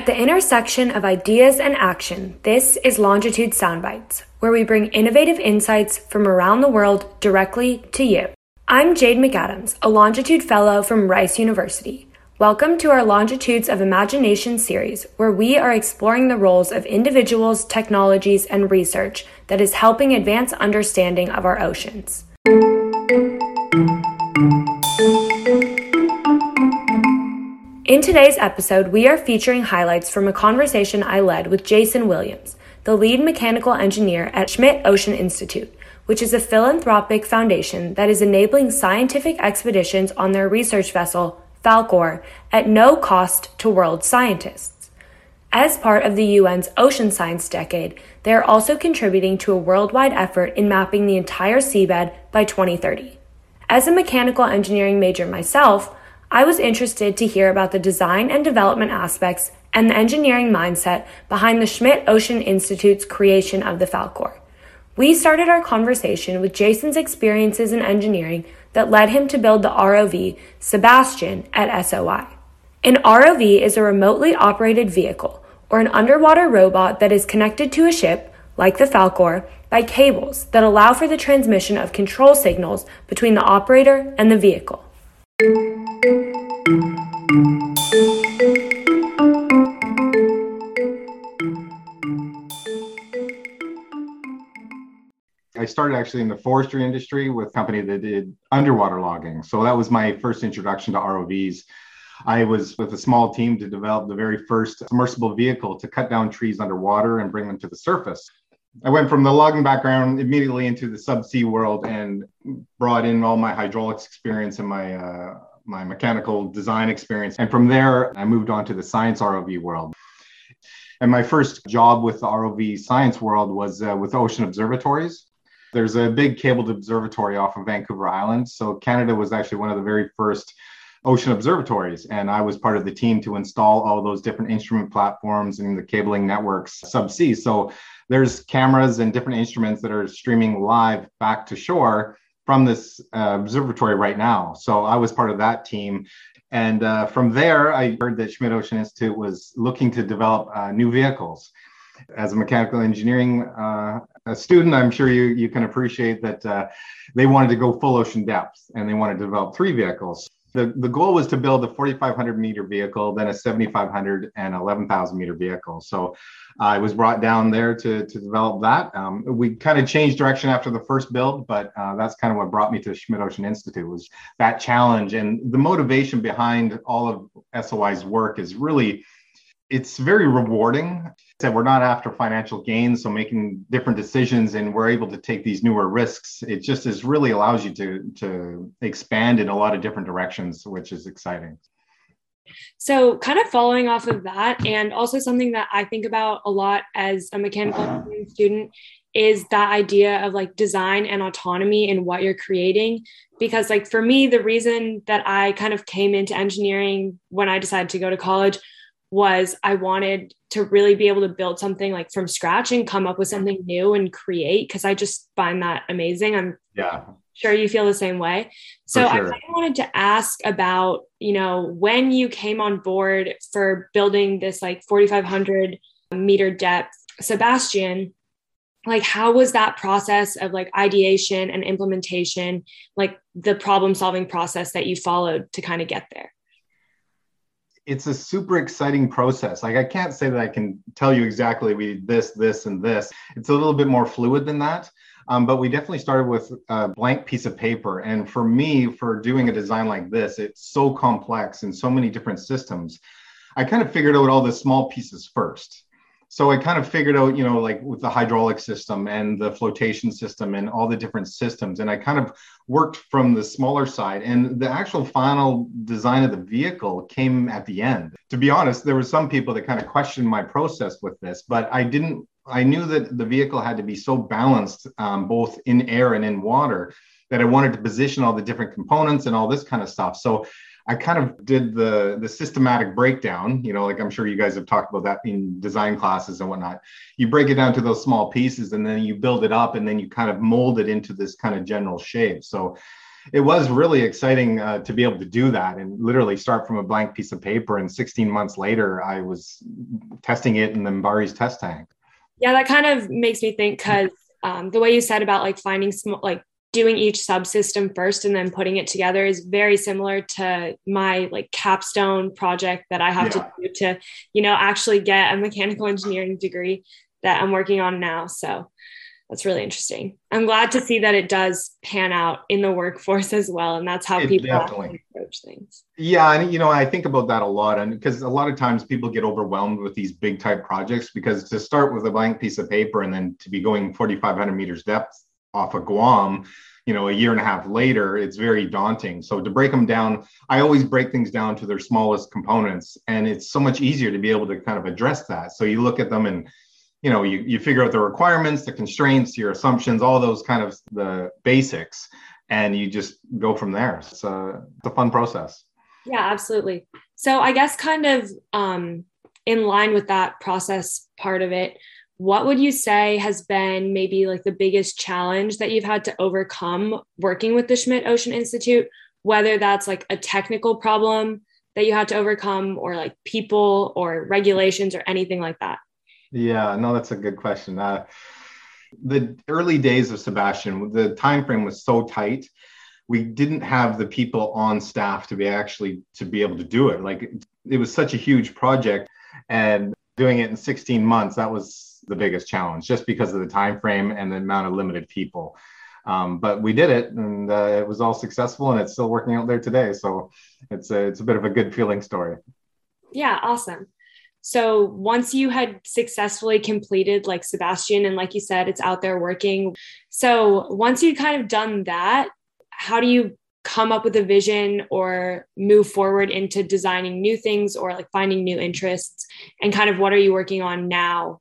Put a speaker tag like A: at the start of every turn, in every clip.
A: At the intersection of ideas and action, this is Longitude Soundbites, where we bring innovative insights from around the world directly to you. I'm Jade McAdams, a Longitude Fellow from Rice University. Welcome to our Longitudes of Imagination series, where we are exploring the roles of individuals, technologies, and research that is helping advance understanding of our oceans. In today's episode, we are featuring highlights from a conversation I led with Jason Williams, the lead mechanical engineer at Schmidt Ocean Institute, which is a philanthropic foundation that is enabling scientific expeditions on their research vessel, Falkor, at no cost to world scientists. As part of the UN's Ocean Science Decade, they are also contributing to a worldwide effort in mapping the entire seabed by 2030. As a mechanical engineering major myself, I was interested to hear about the design and development aspects and the engineering mindset behind the Schmidt Ocean Institute's creation of the Falkor. We started our conversation with Jason's experiences in engineering that led him to build the ROV Sebastian at SOI. An ROV is a remotely operated vehicle or an underwater robot that is connected to a ship, like the Falkor, by cables that allow for the transmission of control signals between the operator and the vehicle.
B: I started actually in the forestry industry with a company that did underwater logging. So that was my first introduction to ROVs. I was with a small team to develop the very first submersible vehicle to cut down trees underwater and bring them to the surface. I went from the logging background immediately into the subsea world and brought in all my hydraulics experience and my uh, my mechanical design experience. And from there, I moved on to the science ROV world. And my first job with the ROV science world was uh, with ocean observatories. There's a big cabled observatory off of Vancouver Island. So Canada was actually one of the very first ocean observatories. And I was part of the team to install all those different instrument platforms and the cabling networks subsea. So there's cameras and different instruments that are streaming live back to shore from this uh, observatory right now. So I was part of that team. And uh, from there, I heard that Schmidt Ocean Institute was looking to develop uh, new vehicles. As a mechanical engineering uh, a student, I'm sure you, you can appreciate that uh, they wanted to go full ocean depth and they wanted to develop three vehicles. The, the goal was to build a 4,500 meter vehicle, then a 7,500 and 11,000 meter vehicle. So I was brought down there to, to develop that. Um, we kind of changed direction after the first build, but uh, that's kind of what brought me to Schmidt Ocean Institute was that challenge and the motivation behind all of SOI's work is really it's very rewarding that we're not after financial gains so making different decisions and we're able to take these newer risks. It just is really allows you to to expand in a lot of different directions which is exciting.
A: So kind of following off of that and also something that i think about a lot as a mechanical engineering student is that idea of like design and autonomy in what you're creating. Because like for me the reason that i kind of came into engineering when i decided to go to college was I wanted to really be able to build something like from scratch and come up with something new and create because I just find that amazing. I'm
B: yeah
A: sure you feel the same way. So sure. I wanted to ask about, you know, when you came on board for building this like 4,500 meter depth Sebastian, like how was that process of like ideation and implementation, like the problem solving process that you followed to kind of get there?
B: It's a super exciting process. Like I can't say that I can tell you exactly we this, this, and this. It's a little bit more fluid than that. Um, but we definitely started with a blank piece of paper. And for me, for doing a design like this, it's so complex and so many different systems. I kind of figured out all the small pieces first so I kind of figured out, you know, like with the hydraulic system and the flotation system and all the different systems. And I kind of worked from the smaller side. And the actual final design of the vehicle came at the end. To be honest, there were some people that kind of questioned my process with this, but I didn't, I knew that the vehicle had to be so balanced, um, both in air and in water, that I wanted to position all the different components and all this kind of stuff. So I kind of did the the systematic breakdown. You know, like I'm sure you guys have talked about that in design classes and whatnot. You break it down to those small pieces, and then you build it up, and then you kind of mold it into this kind of general shape. So it was really exciting uh, to be able to do that and literally start from a blank piece of paper. And 16 months later, I was testing it in the MBARI's test tank.
C: Yeah, that kind of makes me think because um, the way you said about like finding small, like doing each subsystem first and then putting it together is very similar to my like capstone project that I have yeah. to do to, you know, actually get a mechanical engineering degree that I'm working on now. So that's really interesting. I'm glad to see that it does pan out in the workforce as well, and that's how it people approach things.
B: Yeah, and you know, I think about that a lot, and because a lot of times people get overwhelmed with these big type projects because to start with a blank piece of paper and then to be going 4,500 meters depth off of Guam, you know, a year and a half later, it's very daunting. So to break them down, I always break things down to their smallest components, and it's so much easier to be able to kind of address that. So you look at them and you know you, you figure out the requirements the constraints your assumptions all those kind of the basics and you just go from there it's a, it's a fun process
C: yeah absolutely so i guess kind of um, in line with that process part of it what would you say has been maybe like the biggest challenge that you've had to overcome working with the schmidt ocean institute whether that's like a technical problem that you had to overcome or like people or regulations or anything like that
B: yeah, no, that's a good question. Uh, the early days of Sebastian, the time frame was so tight. We didn't have the people on staff to be actually to be able to do it. Like it was such a huge project, and doing it in 16 months that was the biggest challenge, just because of the time frame and the amount of limited people. Um, but we did it, and uh, it was all successful, and it's still working out there today. So it's a, it's a bit of a good feeling story.
C: Yeah, awesome. So once you had successfully completed like Sebastian, and like you said, it's out there working. So once you'd kind of done that, how do you come up with a vision or move forward into designing new things or like finding new interests? And kind of what are you working on now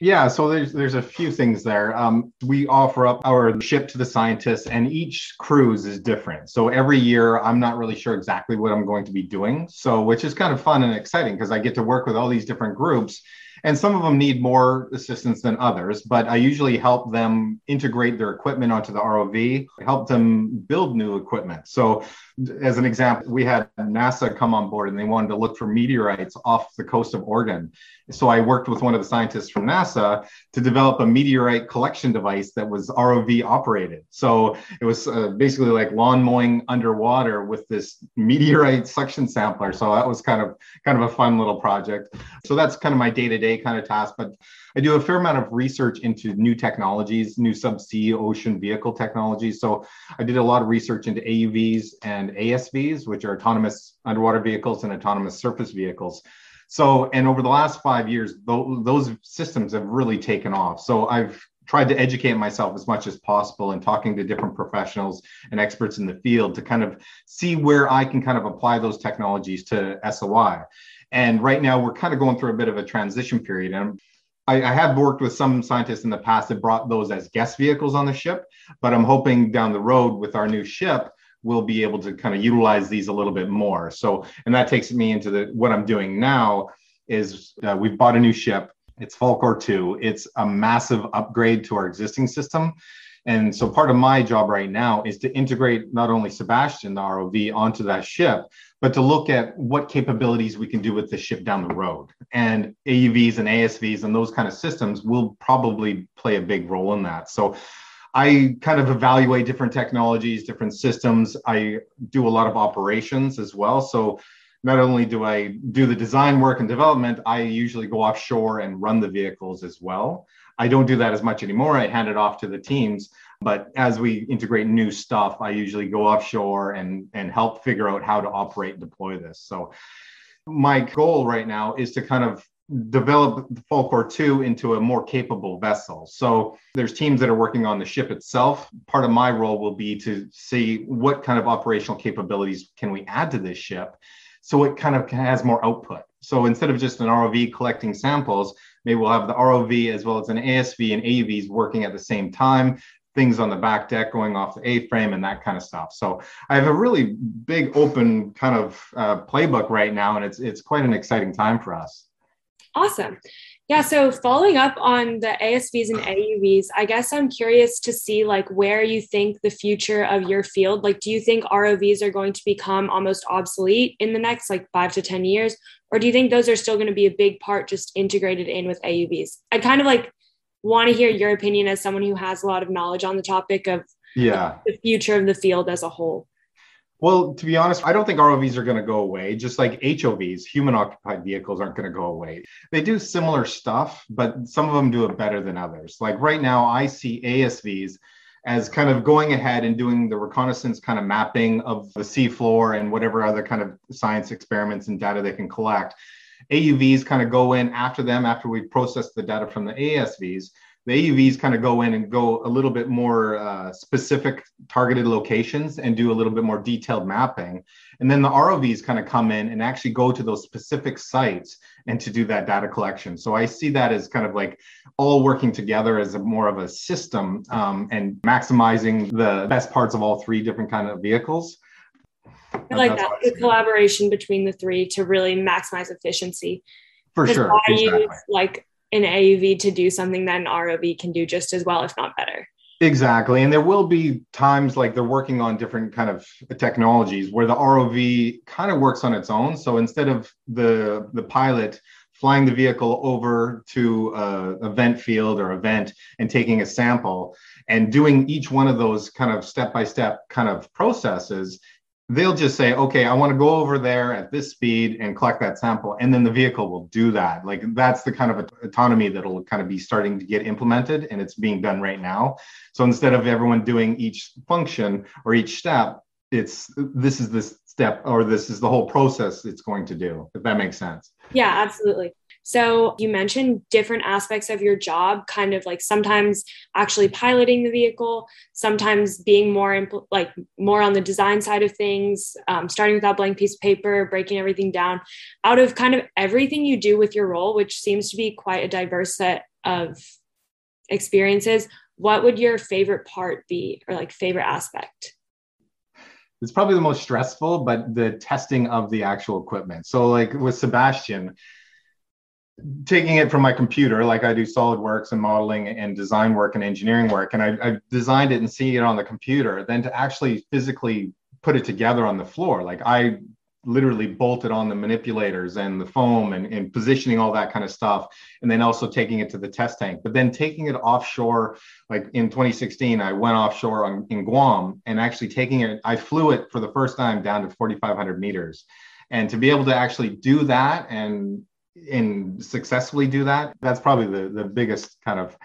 B: yeah, so there's there's a few things there. Um, we offer up our ship to the scientists, and each cruise is different. So every year, I'm not really sure exactly what I'm going to be doing. So which is kind of fun and exciting because I get to work with all these different groups and some of them need more assistance than others but i usually help them integrate their equipment onto the rov help them build new equipment so as an example we had nasa come on board and they wanted to look for meteorites off the coast of oregon so i worked with one of the scientists from nasa to develop a meteorite collection device that was rov operated so it was uh, basically like lawn mowing underwater with this meteorite suction sampler so that was kind of kind of a fun little project so that's kind of my day-to-day day kind of task, but I do a fair amount of research into new technologies, new subsea ocean vehicle technologies. So I did a lot of research into AUVs and ASVs, which are autonomous underwater vehicles and autonomous surface vehicles. So, and over the last five years, those systems have really taken off. So I've tried to educate myself as much as possible and talking to different professionals and experts in the field to kind of see where I can kind of apply those technologies to SOI. And right now, we're kind of going through a bit of a transition period. And I, I, have worked with some scientists in the past that brought those as guest vehicles on the ship, but I'm hoping down the road with our new ship, we'll be able to kind of utilize these a little bit more. So, and that takes me into the what I'm doing now is uh, we've bought a new ship. It's Falkor 2. It's a massive upgrade to our existing system. And so part of my job right now is to integrate not only Sebastian, the ROV, onto that ship, but to look at what capabilities we can do with the ship down the road. And AUVs and ASVs and those kind of systems will probably play a big role in that. So I kind of evaluate different technologies, different systems. I do a lot of operations as well. So not only do I do the design work and development, I usually go offshore and run the vehicles as well. I don't do that as much anymore. I hand it off to the teams. But as we integrate new stuff, I usually go offshore and, and help figure out how to operate and deploy this. So my goal right now is to kind of develop the Falkor 2 into a more capable vessel. So there's teams that are working on the ship itself. Part of my role will be to see what kind of operational capabilities can we add to this ship so it kind of has more output. So instead of just an ROV collecting samples, maybe we'll have the ROV as well as an ASV and AUVs working at the same time, things on the back deck going off the A-frame and that kind of stuff. So I have a really big open kind of uh, playbook right now, and it's it's quite an exciting time for us.
C: Awesome. Yeah, so following up on the ASVs and AUVs, I guess I'm curious to see like where you think the future of your field, like do you think ROVs are going to become almost obsolete in the next like 5 to 10 years or do you think those are still going to be a big part just integrated in with AUVs? I kind of like want to hear your opinion as someone who has a lot of knowledge on the topic of
B: yeah,
C: the future of the field as a whole.
B: Well, to be honest, I don't think ROVs are going to go away. Just like HOVs, human occupied vehicles aren't going to go away. They do similar stuff, but some of them do it better than others. Like right now, I see ASVs as kind of going ahead and doing the reconnaissance kind of mapping of the seafloor and whatever other kind of science experiments and data they can collect. AUVs kind of go in after them after we process the data from the ASVs the AUVs kind of go in and go a little bit more uh, specific targeted locations and do a little bit more detailed mapping. And then the ROVs kind of come in and actually go to those specific sites and to do that data collection. So I see that as kind of like all working together as a more of a system um, and maximizing the best parts of all three different kind of vehicles.
C: I like that, the collaboration between the three to really maximize efficiency.
B: For sure.
C: Exactly. Use, like an AUV to do something that an ROV can do just as well, if not better.
B: Exactly. And there will be times like they're working on different kind of technologies where the ROV kind of works on its own. So instead of the the pilot flying the vehicle over to a, a vent field or a vent and taking a sample and doing each one of those kind of step by step kind of processes, they'll just say, okay, I want to go over there at this speed and collect that sample. And then the vehicle will do that. Like that's the kind of autonomy that'll kind of be starting to get implemented and it's being done right now. So instead of everyone doing each function or each step, it's this is this step or this is the whole process it's going to do, if that makes sense.
C: Yeah, absolutely. So you mentioned different aspects of your job, kind of like sometimes actually piloting the vehicle, sometimes being more impl- like more on the design side of things, um, starting with that blank piece of paper, breaking everything down. Out of kind of everything you do with your role, which seems to be quite a diverse set of experiences, what would your favorite part be, or like favorite aspect?
B: it's probably the most stressful, but the testing of the actual equipment. So, like with Sebastian, taking it from my computer, like I do SolidWorks and modeling and design work and engineering work, and I, I've designed it and seeing it on the computer, then to actually physically put it together on the floor, like I literally bolted on the manipulators and the foam and, and positioning all that kind of stuff and then also taking it to the test tank. But then taking it offshore like in 2016 i went offshore on, in guam and actually taking it i flew it for the first time down to 4500 meters. And to be able to actually do that and and successfully do that, that's probably the, the biggest kind of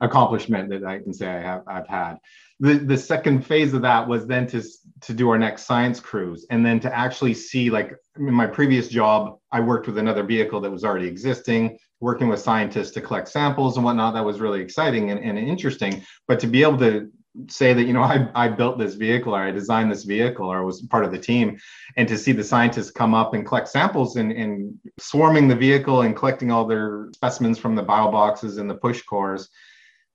B: accomplishment that I can say I have I've had. The the second phase of that was then to to do our next science cruise and then to actually see like in my previous job I worked with another vehicle that was already existing working with scientists to collect samples and whatnot that was really exciting and, and interesting but to be able to say that you know I, I built this vehicle or i designed this vehicle or was part of the team. And to see the scientists come up and collect samples and, and swarming the vehicle and collecting all their specimens from the bio boxes and the push cores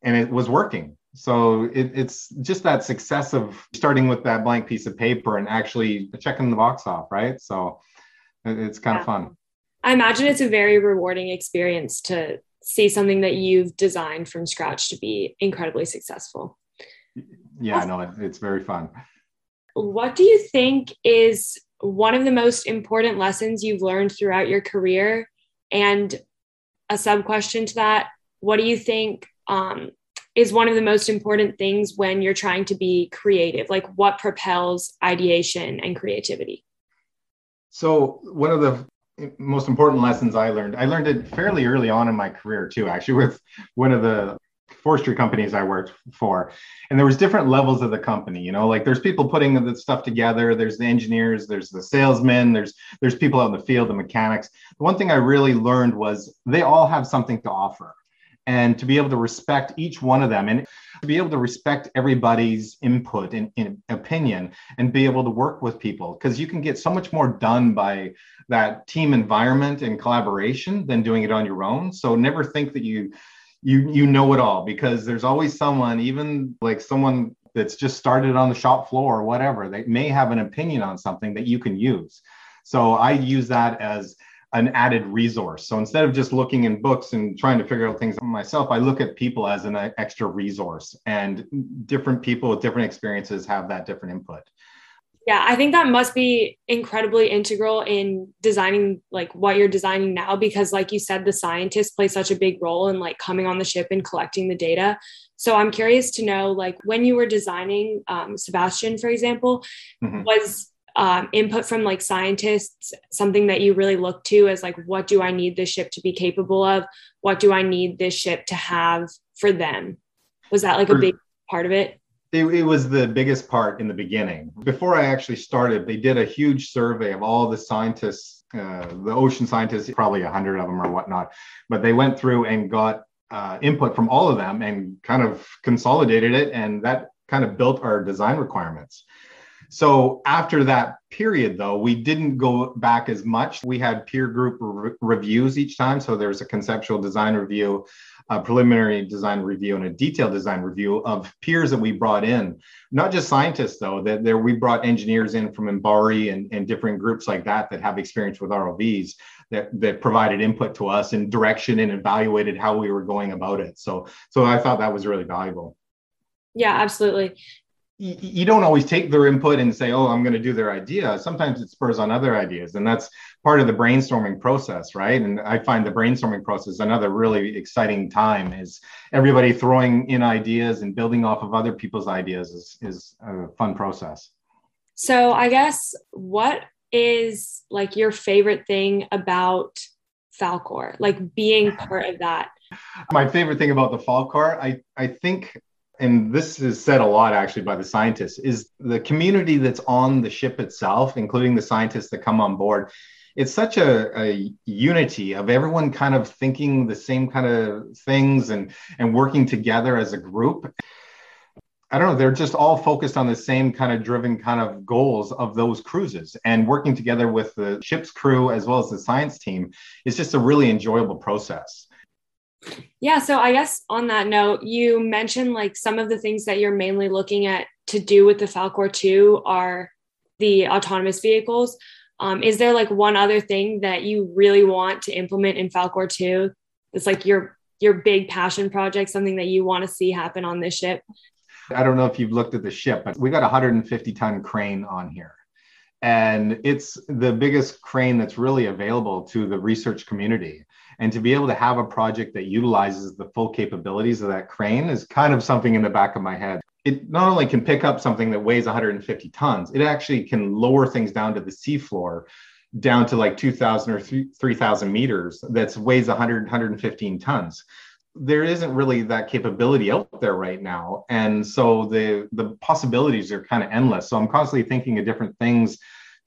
B: and it was working. So it, it's just that success of starting with that blank piece of paper and actually checking the box off right? So it, it's kind yeah. of fun.
C: I imagine it's a very rewarding experience to see something that you've designed from scratch to be incredibly successful
B: yeah, I know it's very fun.
C: What do you think is one of the most important lessons you've learned throughout your career? And a sub question to that, what do you think um, is one of the most important things when you're trying to be creative? Like what propels ideation and creativity?
B: So, one of the most important lessons I learned, I learned it fairly early on in my career too, actually, with one of the forestry companies I worked for. And there was different levels of the company, you know, like there's people putting the stuff together, there's the engineers, there's the salesmen, there's there's people out in the field, the mechanics. The one thing I really learned was they all have something to offer. And to be able to respect each one of them and to be able to respect everybody's input and, and opinion and be able to work with people because you can get so much more done by that team environment and collaboration than doing it on your own. So never think that you you you know it all because there's always someone even like someone that's just started on the shop floor or whatever they may have an opinion on something that you can use so i use that as an added resource. So instead of just looking in books and trying to figure out things myself, I look at people as an extra resource, and different people with different experiences have that different input.
C: Yeah, I think that must be incredibly integral in designing like what you're designing now because like you said the scientists play such a big role in like coming on the ship and collecting the data. So I'm curious to know like when you were designing um, Sebastian for example, mm-hmm. was um, input from like scientists something that you really look to as like what do I need this ship to be capable of? What do I need this ship to have for them? Was that like a big part of it?
B: It, it, was the biggest part in the beginning. Before I actually started, they did a huge survey of all the scientists, uh, the ocean scientists, probably a hundred of them or whatnot. But they went through and got uh, input from all of them and kind of consolidated it, and that kind of built our design requirements. So after that period, though, we didn't go back as much. We had peer group re- reviews each time. So there's a conceptual design review, a preliminary design review, and a detailed design review of peers that we brought in. Not just scientists, though. That there we brought engineers in from MBARI and, and different groups like that that have experience with ROVs that that provided input to us and direction and evaluated how we were going about it. So so I thought that was really valuable.
C: Yeah, absolutely
B: you don't always take their input and say, "Oh, I'm going to do their idea." Sometimes it spurs on other ideas, and that's part of the brainstorming process, right? And I find the brainstorming process another really exciting time. Is everybody throwing in ideas and building off of other people's ideas is is a fun process.
C: So, I guess what is like your favorite thing about Falkor, like being part of that?
B: My favorite thing about the Falkor, I I think and this is said a lot actually by the scientists, is the community that's on the ship itself, including the scientists that come on board. It's such a, a unity of everyone kind of thinking the same kind of things and, and working together as a group. I don't know, they're just all focused on the same kind of driven kind of goals of those cruises and working together with the ship's crew as well as the science team is just a really enjoyable process.
C: Yeah. So I guess on that note, you mentioned like some of the things that you're mainly looking at to do with the Falkor 2 are the autonomous vehicles. Um, is there like one other thing that you really want to implement in Falkor 2? It's like your your big passion project, something that you want to see happen on this ship?
B: I don't know if you've looked at the ship, but we got a 150 ton crane on here. And it's the biggest crane that's really available to the research community. And to be able to have a project that utilizes the full capabilities of that crane is kind of something in the back of my head. It not only can pick up something that weighs 150 tons, it actually can lower things down to the seafloor down to like 2000 or 3000 meters that weighs 100 115 tons. There isn't really that capability out there right now and so the the possibilities are kind of endless. So i'm constantly thinking of different things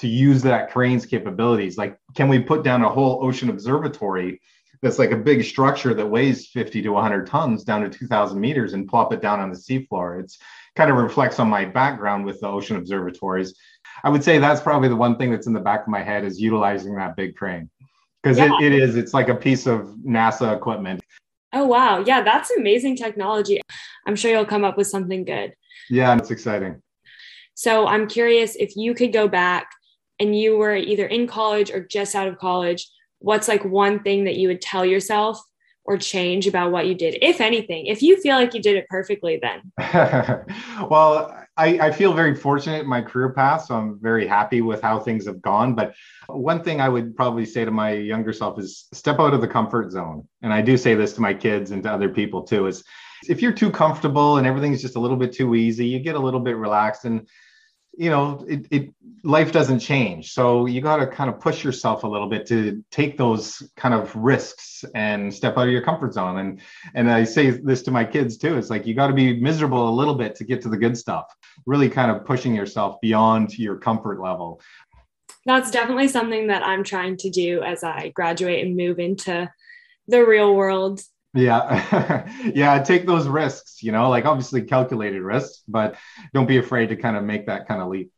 B: to use that crane's capabilities. Like can we put down a whole ocean observatory that's like a big structure that weighs 50 to 100 tons down to 2000 meters and plop it down on the seafloor. It's kind of reflects on my background with the ocean observatories. I would say that's probably the one thing that's in the back of my head is utilizing that big crane. Because yeah. it, it is it's like a piece of nasa equipment.
C: Oh wow. Yeah that's amazing technology. I'm sure you'll come up with something good.
B: Yeah it's exciting.
C: So i'm curious if you could go back and you were either in college or just out of college what's like one thing that you would tell yourself or change about what you did, if anything? If you feel like you did it perfectly, then.
B: well, I, I, feel very fortunate in my career path, so I'm very happy with how things have gone. But one thing I would probably say to my younger self is step out of the comfort zone. And I do say this to my kids and to other people too: is if you're too comfortable and everything's just a little bit too easy, you get a little bit relaxed and you know it, it life doesn't change. So you got to kind of push yourself a little bit to take those kind of risks and step out of your comfort zone. And and i say this to my kids too it's like you got to be miserable a little bit to get to the good stuff really kind of pushing yourself beyond your comfort level.
C: That's definitely something that i'm trying to do as i graduate and move into the real world
B: yeah. yeah. Take those risks, you know, like obviously calculated risks, but don't be afraid to kind of make that kind of leap.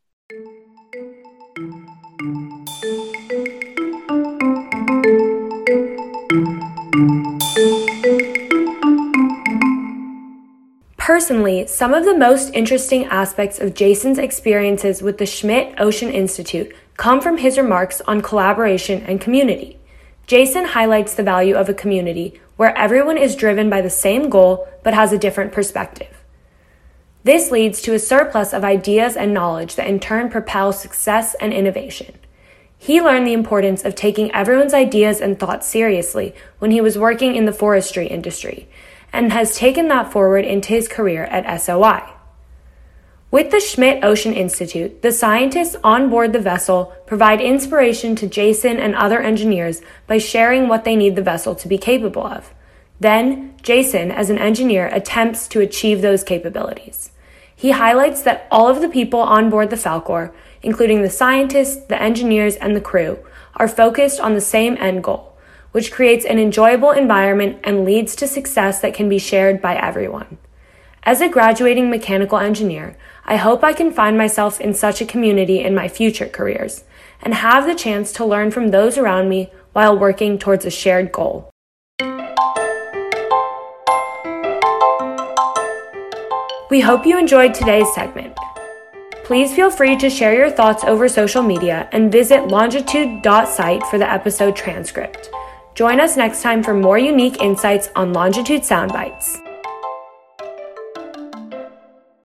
C: Personally, some of the most interesting aspects of Jason's experiences with the Schmidt Ocean Institute come from his remarks on collaboration and community.
A: Jason highlights the value of a community where everyone is driven by the same goal but has a different perspective. This leads to a surplus of ideas and knowledge that in turn propel success and innovation. He learned the importance of taking everyone's ideas and thoughts seriously when he was working in the forestry industry and has taken that forward into his career at SOI. With the Schmidt Ocean Institute, the scientists on board the vessel provide inspiration to Jason and other engineers by sharing what they need the vessel to be capable of. Then, Jason, as an engineer, attempts to achieve those capabilities. He highlights that all of the people on board the Falkor, including the scientists, the engineers, and the crew, are focused on the same end goal, which creates an enjoyable environment and leads to success that can be shared by everyone. As a graduating mechanical engineer, I hope I can find myself in such a community in my future careers and have the chance to learn from those around me while working towards a shared goal. We hope you enjoyed today's segment. Please feel free to share your thoughts over social media and visit longitude.site for the episode transcript. Join us next time for more unique insights on Longitude Soundbites.